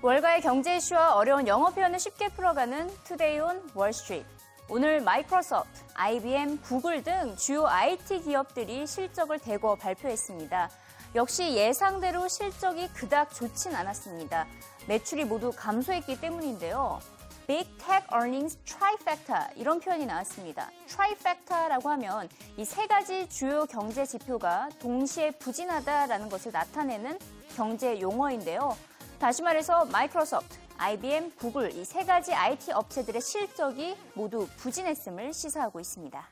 월가의 경제 이슈와 어려운 영어 표현을 쉽게 풀어가는 Today on Wall Street. 오늘 마이크로소프트, IBM, 구글 등 주요 IT 기업들이 실적을 대거 발표했습니다. 역시 예상대로 실적이 그닥 좋진 않았습니다. 매출이 모두 감소했기 때문인데요. Big Tech Earnings Trifecta 이런 표현이 나왔습니다. Trifecta라고 하면 이 세 가지 주요 경제 지표가 동시에 부진하다라는 것을 나타내는 경제 용어인데요. 다시 말해서 마이크로소프트, IBM, 구글 이 세 가지 IT 업체들의 실적이 모두 부진했음을 시사하고 있습니다.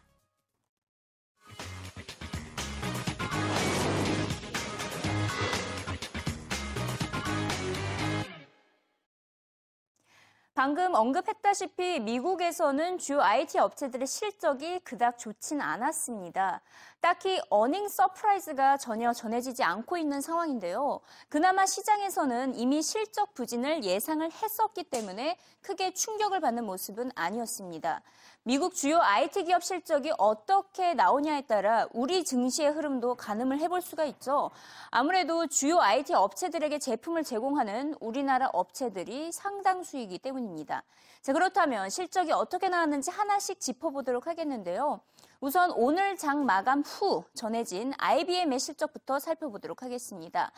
방금 언급했다시피 미국에서는 주요 IT 업체들의 실적이 그닥 좋진 않았습니다. 딱히 earning surprise가 전혀 전해지지 않고 있는 상황인데요. 그나마 시장에서는 이미 실적 부진을 예상을 했었기 때문에 크게 충격을 받는 모습은 아니었습니다. 미국 주요 IT 기업 실적이 어떻게 나오냐에 따라 우리 증시의 흐름도 가늠을 해볼 수가 있죠. 아무래도 주요 IT 업체들에게 제품을 제공하는 우리나라 업체들이 상당수이기 때문입니다. 자, 그렇다면 실적이 어떻게 나왔는지 하나씩 짚어보도록 하겠는데요. 우선 오늘 장 마감 후 전해진 IBM의 실적부터 살펴보도록 하겠습니다.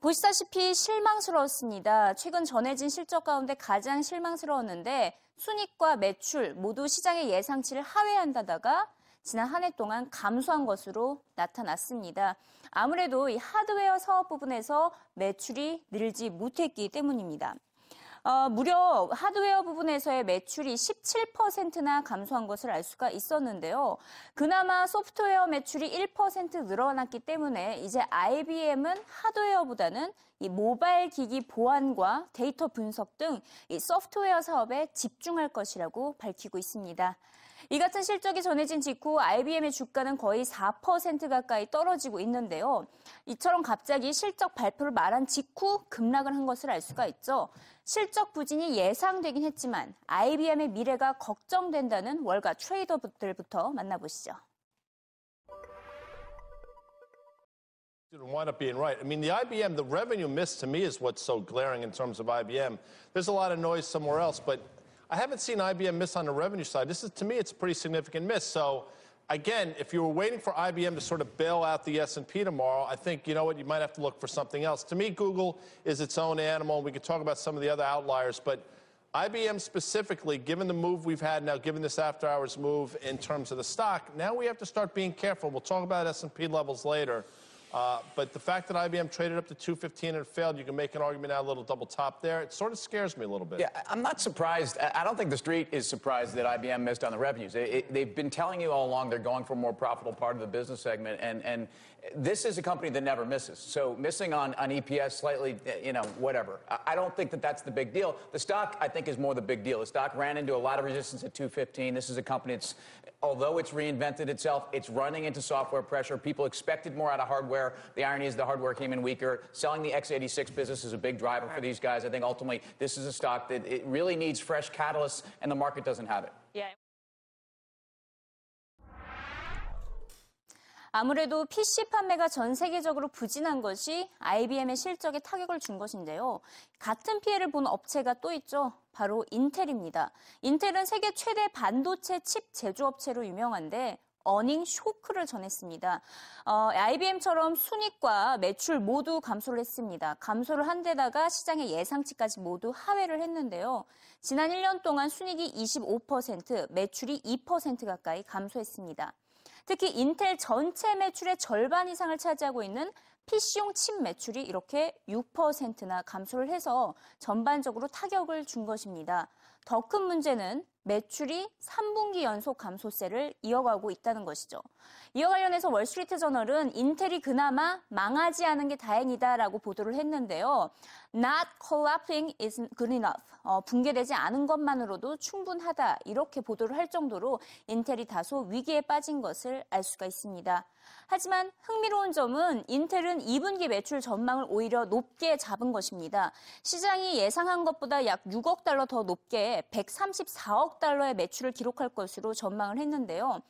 보시다시피 실망스러웠습니다. 최근 전해진 실적 가운데 가장 실망스러웠는데 순익과 매출 모두 시장의 예상치를 하회한다다가 지난 한 해 동안 감소한 것으로 나타났습니다. 아무래도 이 하드웨어 사업 부분에서 매출이 늘지 못했기 때문입니다. 어, 무려 하드웨어 부분에서의 매출이 17%나 감소한 것을 알 수가 있었는데요. 그나마 소프트웨어 매출이 1% 늘어났기 때문에 이제 IBM은 하드웨어보다는 이 모바일 기기 보안과 데이터 분석 등 이 소프트웨어 사업에 집중할 것이라고 밝히고 있습니다. 이 같은 실적이 전해진 직후 IBM의 주가는 거의 4% 가까이 떨어지고 있는데요. 이처럼 갑자기 실적 발표를 말한 직후 급락을 한 것을 알 수가 있죠. 실적 부진이 예상되긴 했지만 IBM의 미래가 걱정된다는 월가 트레이더들부터 만나보시죠. wind up being right. I mean, the IBM, the revenue miss to me is what's so glaring in terms of IBM. There's a lot of noise somewhere else, but I haven't seen IBM miss on the revenue side. This is, to me, it's a pretty significant miss. So, again, if you were waiting for IBM to sort of bail out the S&P tomorrow, I think, you know what, you might have to look for something else. To me, Google is its own animal. We could talk about some of the other outliers, but IBM specifically, given the move we've had now, given this after hours move in terms of the stock, now we have to start being careful. We'll talk about S&P levels later. Uh, but the fact that IBM traded up to 215 and failed, you can make an argument now a little double top there. It sort of scares me a little bit. Yeah, I'm not surprised. I don't think the street is surprised that IBM missed on the revenues. It, it, they've been telling you all along they're going for a more profitable part of the business segment, and, and this is a company that never misses. So missing on, on EPS slightly, you know, whatever. I don't think that that's the big deal. The stock, I think, is more the big deal. The stock ran into a lot of resistance at 215. This is a company that's, although it's reinvented itself, it's running into software pressure. People expected more out of hardware. The irony is the hardware came in weaker. Selling the x86 business is a big driver for these guys. I think ultimately this is a stock that it really needs fresh catalysts, and the market doesn't have it. Yeah. 아무래도 PC 판매가 전 세계적으로 부진한 것이 IBM의 실적에 타격을 준 것인데요. 같은 피해를 본 업체가 또 있죠. 바로 인텔입니다. 인텔은 세계 최대 반도체 칩 제조업체로 유명한데 어닝 쇼크를 전했습니다. 어, IBM처럼 순익과 매출 모두 감소를 했습니다. 감소를 한 데다가 시장의 예상치까지 모두 하회를 했는데요. 지난 1년 동안 순익이 25%, 매출이 2% 가까이 감소했습니다. 특히 인텔 전체 매출의 절반 이상을 차지하고 있는 PC용 칩 매출이 이렇게 6%나 감소를 해서 전반적으로 타격을 준 것입니다. 더 큰 문제는 매출이 3분기 연속 감소세를 이어가고 있다는 것이죠. 이와 관련해서 월스트리트 저널은 인텔이 그나마 망하지 않은 게 다행이다라고 보도를 했는데요. Not collapsing is good enough. 어, 붕괴되지 않은 것만으로도 충분하다. 이렇게 보도를 할 정도로 인텔이 다소 위기에 빠진 것을 알 수가 있습니다. 하지만 흥미로운 점은 인텔은 2분기 매출 전망을 오히려 높게 잡은 것입니다. 시장이 예상한 것보다 약 6억 달러 더 높게 134억 달러의 매출을 기록할 것으로 전망을 했는데요.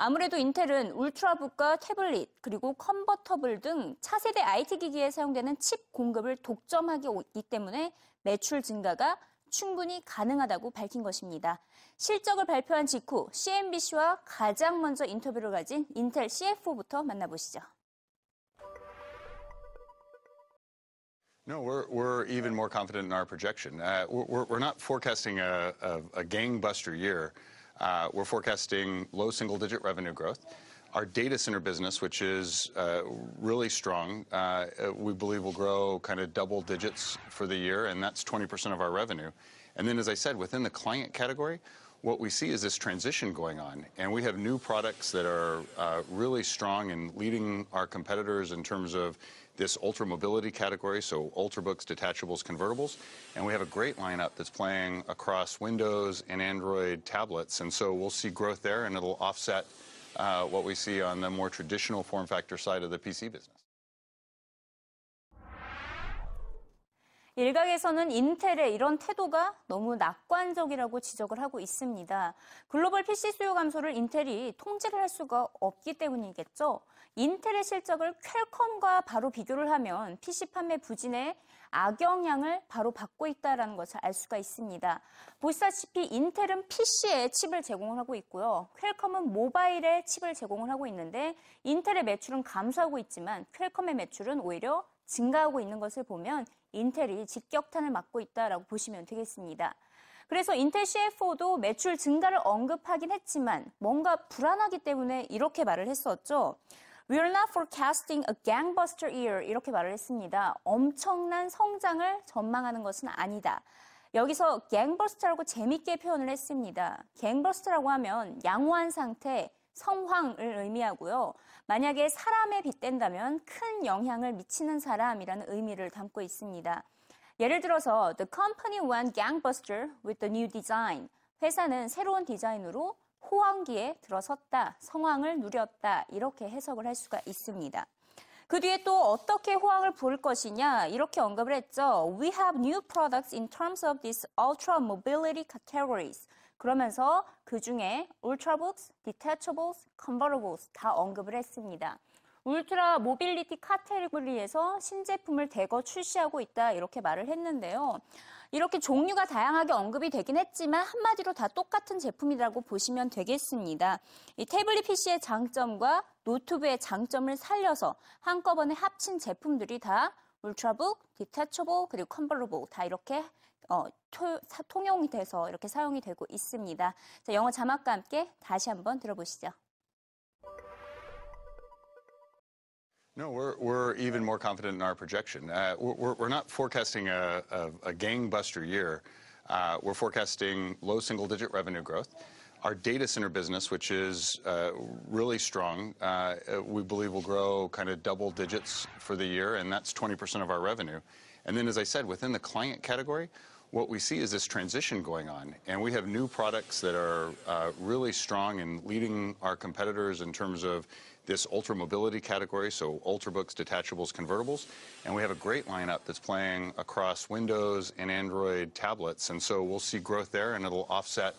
아무래도 인텔은 울트라북과 태블릿 그리고 컨버터블 등 차세대 IT 기기에 사용되는 칩 공급을 독점하기 때문에 매출 증가가 충분히 가능하다고 밝힌 것입니다. 실적을 발표한 직후 CNBC와 가장 먼저 인터뷰를 가진 인텔 CFO부터 만나보시죠. No, we're, we're even more confident in our projection. Uh, we're, we're not forecasting a, a, a gangbuster year. Uh, we're forecasting low single digit revenue growth. Our data center business, which is uh, really strong, uh, we believe will grow kind of double digits for the year, and that's 20% of our revenue. And then, as I said, within the client category, what we see is this transition going on, and we have new products that are uh, really strong and leading our competitors in terms of this ultra mobility category, so ultrabooks, detachables, convertibles. And we have a great lineup that's playing across Windows and Android tablets. And so we'll see growth there, and it'll offset uh, what we see on the more traditional form factor side of the PC business. 일각에서는 인텔의 이런 태도가 너무 낙관적이라고 지적을 하고 있습니다. 글로벌 PC 수요 감소를 인텔이 통제를 할 수가 없기 때문이겠죠. 인텔의 실적을 퀄컴과 바로 비교를 하면 PC 판매 부진에 악영향을 바로 받고 있다는 것을 알 수가 있습니다. 보시다시피 인텔은 PC에 칩을 제공을 하고 있고요. 퀄컴은 모바일에 칩을 제공을 하고 있는데 인텔의 매출은 감소하고 있지만 퀄컴의 매출은 오히려 증가하고 있는 것을 보면 인텔이 직격탄을 맞고 있다라고 보시면 되겠습니다. 그래서 인텔 CFO도 매출 증가를 언급하긴 했지만 뭔가 불안하기 때문에 이렇게 말을 했었죠. We're not forecasting a gangbuster year 이렇게 말을 했습니다. 엄청난 성장을 전망하는 것은 아니다. 여기서 gangbuster라고 재밌게 표현을 했습니다. gangbuster라고 하면 양호한 상태, 성황을 의미하고요. 만약에 사람에 빗댄다면 큰 영향을 미치는 사람이라는 의미를 담고 있습니다. 예를 들어서 The company went gangbuster with the new design. 회사는 새로운 디자인으로 호황기에 들어섰다, 성황을 누렸다 이렇게 해석을 할 수가 있습니다. 그 뒤에 또 어떻게 호황을 볼 것이냐 이렇게 언급을 했죠. We have new products in terms of these ultra mobility categories. 그러면서 그 중에 ultrabooks, detachables, convertibles 다 언급을 했습니다. ultra mobility 카테고리에서 신제품을 대거 출시하고 있다 이렇게 말을 했는데요. 이렇게 종류가 다양하게 언급이 되긴 했지만 한마디로 다 똑같은 제품이라고 보시면 되겠습니다. 이 태블릿 PC의 장점과 노트북의 장점을 살려서 한꺼번에 합친 제품들이 다 ultrabook, detachable 그리고 convertible 다 이렇게 어, 토, 사, 통용이 돼서 이렇게 사용이 되고 있습니다. 자, 영어 자막과 함께 다시 한번 들어보시죠. No, we're, we're even more confident in our projection. Uh, we're, we're not forecasting a, gangbuster year. Uh, we're forecasting low single digit revenue growth. Our data center business, which is uh, really strong, we believe will grow kind of double digits for the year, and that's 20% of our revenue. And then, as I said, within the client category, what we see is this transition going on. And we have new products that are really strong and leading our competitors in terms of this ultra mobility category, so ultrabooks, detachables, convertibles. And we have a great lineup that's playing across Windows and Android tablets. And so we'll see growth there, and it'll offset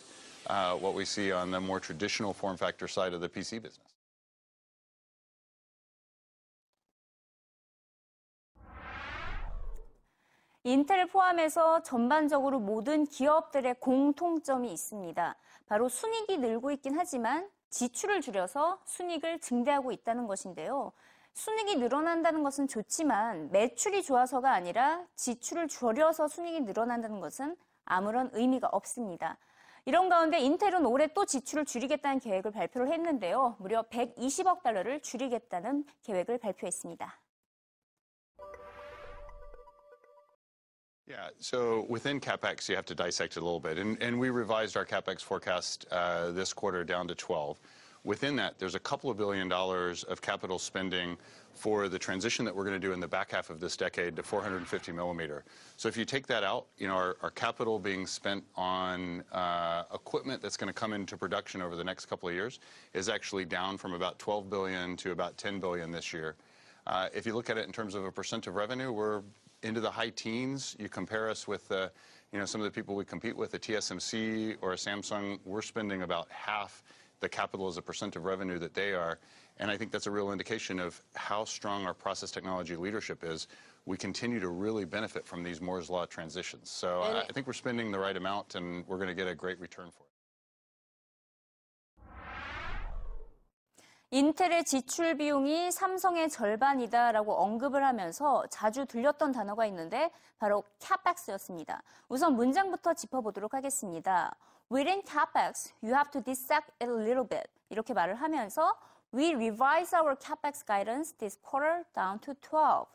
uh, what we see on the more traditional form factor side of the PC business. 인텔을 포함해서 전반적으로 모든 기업들의 공통점이 있습니다. 바로 순익이 늘고 있긴 하지만 지출을 줄여서 순익을 증대하고 있다는 것인데요. 순익이 늘어난다는 것은 좋지만 매출이 좋아서가 아니라 지출을 줄여서 순익이 늘어난다는 것은 아무런 의미가 없습니다. 이런 가운데 인텔은 올해 또 지출을 줄이겠다는 계획을 발표를 했는데요. 무려 120억 달러를 줄이겠다는 계획을 발표했습니다. Yeah, so within CapEx, you have to dissect it a little bit. And, we revised our CapEx forecast uh, this quarter down to 12. Within that, there's a couple of billion dollars of capital spending for the transition that we're going to do in the back half of this decade to 450 millimeter. So if you take that out, you know, our, our capital being spent on uh, equipment that's going to come into production over the next couple of years is actually down from about 12 billion to about 10 billion this year. Uh, if you look at it in terms of a percent of revenue, we're into the high teens. You compare us with, uh, you know, some of the people we compete with, a TSMC or a Samsung, we're spending about half the capital as a percent of revenue that they are. And I think that's a real indication of how strong our process technology leadership is. We continue to really benefit from these Moore's Law transitions. So I I think we're spending the right amount and we're going to get a great return for it. 인텔의 지출 비용이 삼성의 절반이다라고 언급을 하면서 자주 들렸던 단어가 있는데 바로 CapEx였습니다. 우선 문장부터 짚어보도록 하겠습니다. Within CapEx, you have to dissect it a little bit. 이렇게 말을 하면서 We revise our CapEx guidance this quarter down to 12.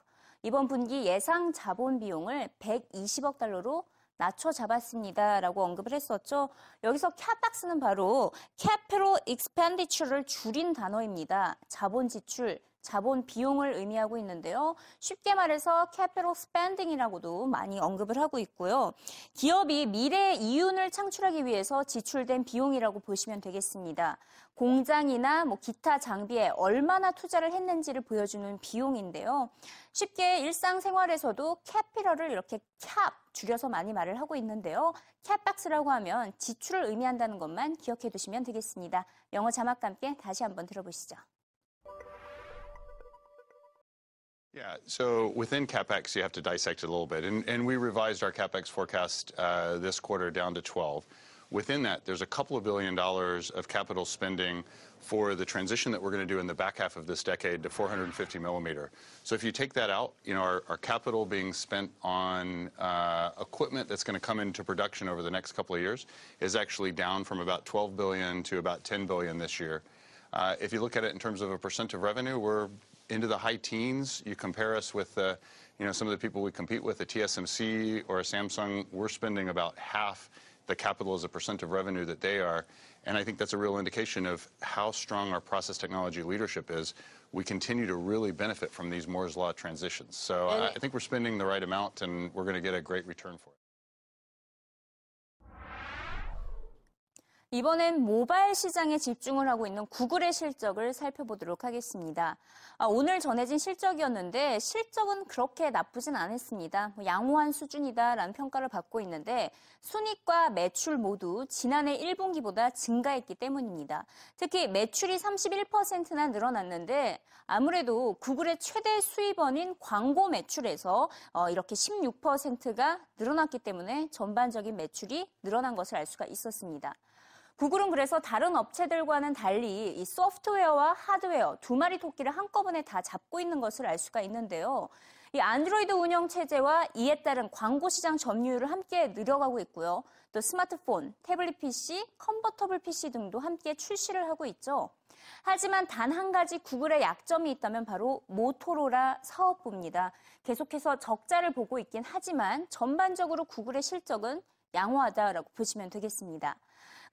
이번 분기 예상 자본 비용을 120억 달러로 낮춰 잡았습니다라고 언급을 했었죠. 여기서 CapEx는 바로 Capital Expenditure를 줄인 단어입니다. 자본 지출, 자본 비용을 의미하고 있는데요. 쉽게 말해서 Capital Spending이라고도 많이 언급을 하고 있고요. 기업이 미래의 이윤을 창출하기 위해서 지출된 비용이라고 보시면 되겠습니다. 공장이나 뭐 기타 장비에 얼마나 투자를 했는지를 보여주는 비용인데요. 쉽게 일상생활에서도 캐피럴을 이렇게 캡 줄여서 많이 말을 하고 있는데요. 캡박스라고 하면 지출을 의미한다는 것만 기억해 두시면 되겠습니다. 영어 자막과 함께 다시 한번 들어보시죠. Yeah, so within CapEx, you have to dissect it a little bit. And, we revised our CapEx forecast uh, this quarter down to 12. Within that, there's a couple of billion dollars of capital spending for the transition that we're going to do in the back half of this decade to 450 millimeter. So if you take that out, you know, our, our capital being spent on uh, equipment that's going to come into production over the next couple of years is actually down from about 12 billion to about 10 billion this year. Uh, if you look at it in terms of a percent of revenue, we're into the high teens. You compare us with uh, you know, some of the people we compete with, a TSMC or a Samsung, we're spending about half the capital as a percent of revenue that they are. And I think that's a real indication of how strong our process technology leadership is. We continue to really benefit from these Moore's Law transitions. So I, I think we're spending the right amount and we're going to get a great return for it. 이번엔 모바일 시장에 집중을 하고 있는 구글의 실적을 살펴보도록 하겠습니다. 아, 오늘 전해진 실적이었는데 실적은 그렇게 나쁘진 않았습니다. 뭐 양호한 수준이다라는 평가를 받고 있는데 순이익과 매출 모두 지난해 1분기보다 증가했기 때문입니다. 특히 매출이 31%나 늘어났는데 아무래도 구글의 최대 수입원인 광고 매출에서 어, 이렇게 16%가 늘어났기 때문에 전반적인 매출이 늘어난 것을 알 수가 있었습니다. 구글은 그래서 다른 업체들과는 달리 이 소프트웨어와 하드웨어 두 마리 토끼를 한꺼번에 다 잡고 있는 것을 알 수가 있는데요. 이 안드로이드 운영 체제와 이에 따른 광고 시장 점유율을 함께 늘어가고 있고요. 또 스마트폰, 태블릿 PC, 컨버터블 PC 등도 함께 출시를 하고 있죠. 하지만 단 한 가지 구글의 약점이 있다면 바로 모토로라 사업부입니다. 계속해서 적자를 보고 있긴 하지만 전반적으로 구글의 실적은 양호하다라고 보시면 되겠습니다.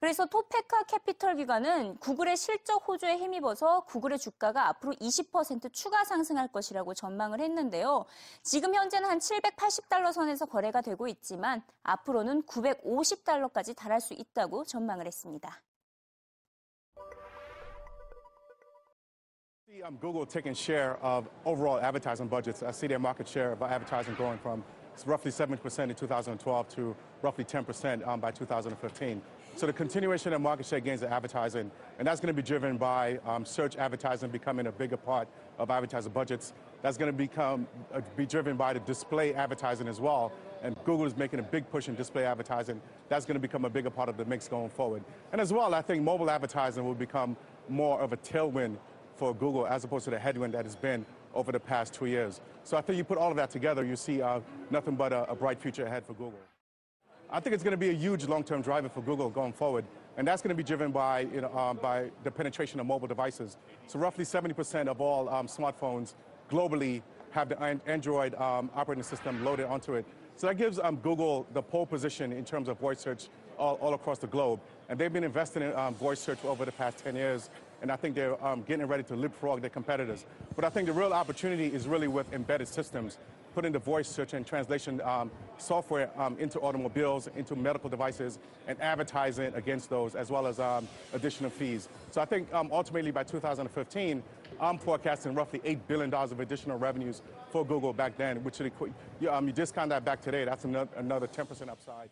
그래서 토페카 캐피털 기관은 구글의 실적 호조에 힘입어서 구글의 주가가 앞으로 20% 추가 상승할 것이라고 전망을 했는데요. 지금 현재는 한 780달러 선에서 거래가 되고 있지만 앞으로는 950달러까지 달할 수 있다고 전망을 했습니다. see um, Google taking share of overall advertising budgets. I see their market share of advertising growing from roughly 7% in 2012 to roughly 10% um, by 2015. So the continuation of market share gains in advertising, and that's going to be driven by um, search advertising becoming a bigger part of advertiser budgets. That's going to become uh, be driven by the display advertising as well. And Google is making a big push in display advertising. That's going to become a bigger part of the mix going forward. And as well, I think mobile advertising will become more of a tailwind for Google as opposed to the headwind that has been over the past two years. So I think you put all of that together, you see uh, nothing but a, a bright future ahead for Google. I think it's going to be a huge long-term driver for Google going forward, and that's going to be driven by, you know, um, by the penetration of mobile devices. So roughly 70% of all um, smartphones globally have the Android um, operating system loaded onto it. So that gives um, Google the pole position in terms of voice search all, all across the globe. And they've been investing in um, voice search over the past 10 years, and I think they're um, getting ready to leapfrog their competitors. But I think the real opportunity is really with embedded systems putting the voice search and translation um, software um, into automobiles, into medical devices, and advertising against those, as well as um, additional fees. So I think um, ultimately by 2015, I'm forecasting roughly $8 billion of additional revenues for Google back then, which would, you, um, you discount that back today, that's another 10% upside.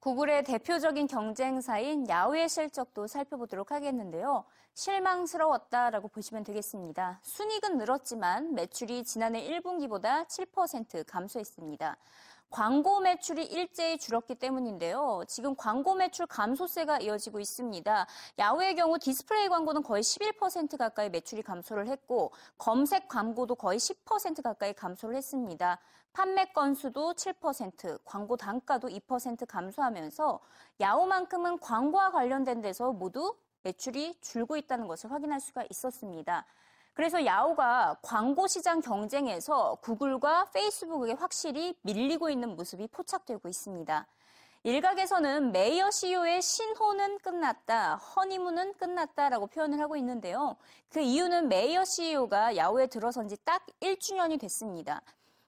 구글의 대표적인 경쟁사인 야후의 실적도 살펴보도록 하겠는데요. 실망스러웠다라고 보시면 되겠습니다. 순이익은 늘었지만 매출이 지난해 1분기보다 7% 감소했습니다. 광고 매출이 일제히 줄었기 때문인데요. 지금 광고 매출 감소세가 이어지고 있습니다. 야후의 경우 디스플레이 광고는 거의 11% 가까이 매출이 감소를 했고 검색 광고도 거의 10% 가까이 감소를 했습니다. 판매 건수도 7%, 광고 단가도 2% 감소하면서 야후만큼은 광고와 관련된 데서 모두 매출이 줄고 있다는 것을 확인할 수가 있었습니다. 그래서 야후가 광고 시장 경쟁에서 구글과 페이스북에 확실히 밀리고 있는 모습이 포착되고 있습니다. 일각에서는 메이어 CEO의 신혼은 끝났다, 허니문은 끝났다라고 표현을 하고 있는데요. 그 이유는 메이어 CEO가 야후에 들어선 지 딱 1주년이 됐습니다.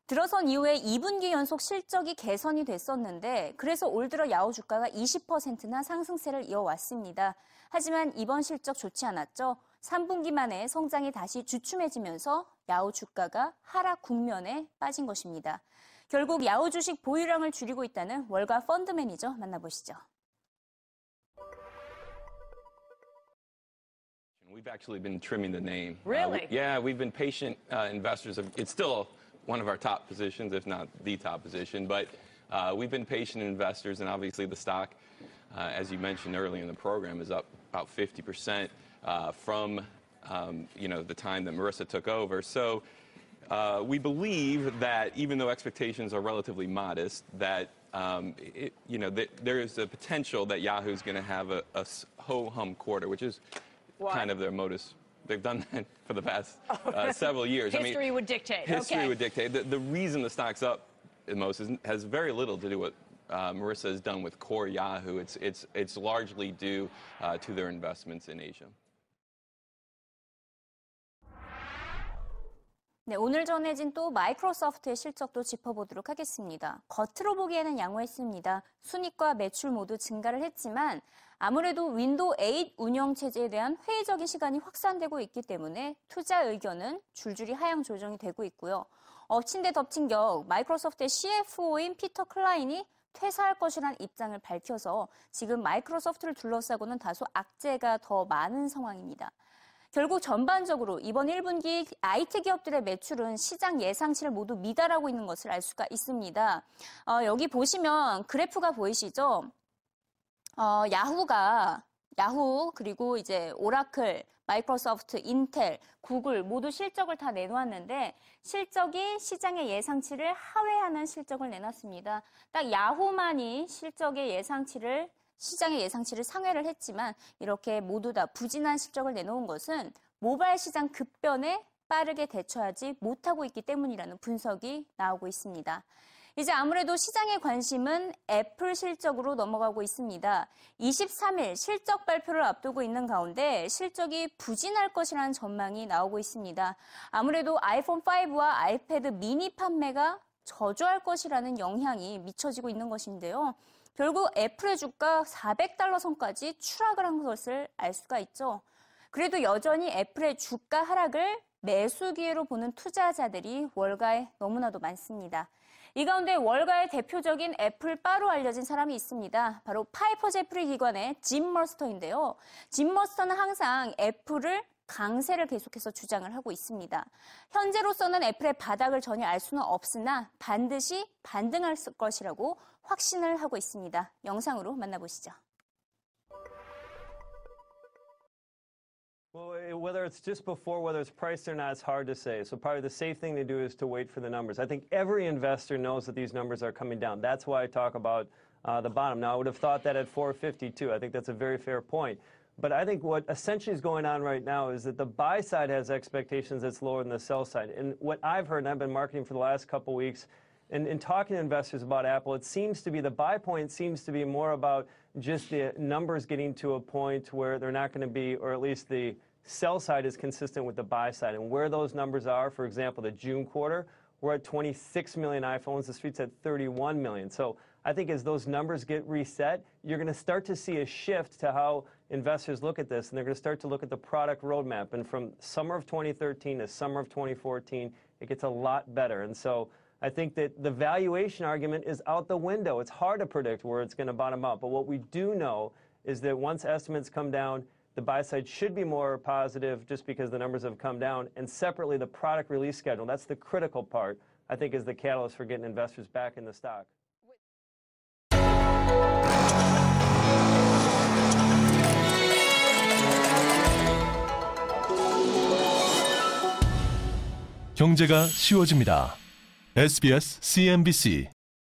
들어선 이후에 2분기 연속 실적이 개선이 됐었는데 그래서 올 들어 야후 주가가 20%나 상승세를 이어왔습니다. 하지만 이번 실적 좋지 않았죠. 3분기 만에 성장이 다시 주춤해지면서 야후 주가가 하락 국면에 빠진 것입니다. 결국 야후 주식 보유량을 줄이고 있다는 월가 펀드 매니저 만나보시죠. We've actually been trimming the name. Uh, Really? we- yeah, we've been patient uh, investors. Of, it's still one of our top positions, if not the top position, but uh, we've been patient investors, and obviously the stock, uh, as you mentioned earlier in the program, is up about 50% uh, from um, you know the time that Marissa took over. So uh, we believe that even though expectations are relatively modest, that um, it, you know that there is a potential that Yahoo's going to have a, a ho hum quarter, which is Why? kind of their modus. They've done that for the past uh, several years. History would dictate. History Okay. would dictate. The, the reason the stock's up the most is, has very little to do with uh, Marissa has done with core Yahoo. It's, it's, it's largely due uh, to their investments in Asia. 네, 오늘 전해진 또 마이크로소프트의 실적도 짚어보도록 하겠습니다. 겉으로 보기에는 양호했습니다. 순이익과 매출 모두 증가를 했지만 아무래도 윈도우 8 운영 체제에 대한 회의적인 시각이 확산되고 있기 때문에 투자 의견은 줄줄이 하향 조정이 되고 있고요. 엎친 데 덮친 격 마이크로소프트의 CFO인 피터 클라인이 퇴사할 것이라는 입장을 밝혀서 지금 마이크로소프트를 둘러싸고는 다소 악재가 더 많은 상황입니다. 결국 전반적으로 이번 1분기 IT 기업들의 매출은 시장 예상치를 모두 미달하고 있는 것을 알 수가 있습니다. 어, 여기 보시면 그래프가 보이시죠? 어, 야후가 야후 그리고 이제 오라클, 마이크로소프트, 인텔, 구글 모두 실적을 다 내놓았는데 실적이 시장의 예상치를 하회하는 실적을 내놨습니다. 딱 야후만이 실적의 예상치를 시장의 예상치를 상회를 했지만 이렇게 모두 다 부진한 실적을 내놓은 것은 모바일 시장 급변에 빠르게 대처하지 못하고 있기 때문이라는 분석이 나오고 있습니다. 이제 아무래도 시장의 관심은 애플 실적으로 넘어가고 있습니다. 23일 실적 발표를 앞두고 있는 가운데 실적이 부진할 것이라는 전망이 나오고 있습니다. 아무래도 아이폰 5와 아이패드 미니 판매가 저조할 것이라는 영향이 미쳐지고 있는 것인데요. 결국 애플의 주가 400달러 선까지 추락을 한 것을 알 수가 있죠. 그래도 여전히 애플의 주가 하락을 매수 기회로 보는 투자자들이 월가에 너무나도 많습니다. 이 가운데 월가의 대표적인 애플 바로 알려진 사람이 있습니다. 바로 파이퍼 제프리 기관의 짐 머스터인데요. 짐 머스터는 항상 애플을 강세를 계속해서 주장을 하고 있습니다. 현재로서는 애플의 바닥을 전혀 알 수는 없으나 반드시 반등할 것이라고 확신을 하고 있습니다. 영상으로 만나보시죠. Well, eh, whether it's just before, whether it's priced or not, it's hard to say. So probably the safe thing to do is to wait for the numbers. I think every investor knows that these numbers are coming down. That's why I talk about uh, the bottom. Now, I would have thought that at 452. I think that's a very fair point. But I think what essentially is going on right now is that the buy side has expectations that's lower than the sell side. And what I've heard, and I've been marketing for the last couple weeks, and, and talking to investors about Apple, it seems to be the buy point seems to be more about just the numbers getting to a point where they're not going to be, or at least the sell side is consistent with the buy side. And where those numbers are, for example, the June quarter, we're at 26 million iPhones. The street's at 31 million. So I think as those numbers get reset, you're going to start to see a shift to how investors look at this, and they're going to start to look at the product roadmap. And from summer of 2013 to summer of 2014, it gets a lot better. And so I think that the valuation argument is out the window. It's hard to predict where it's going to bottom out. But what we do know is that once estimates come down, the buy side should be more positive just because the numbers have come down. And separately, the product release schedule, that's the critical part, I think, is the catalyst for getting investors back in the stock. 경제가 쉬워집니다. SBS CNBC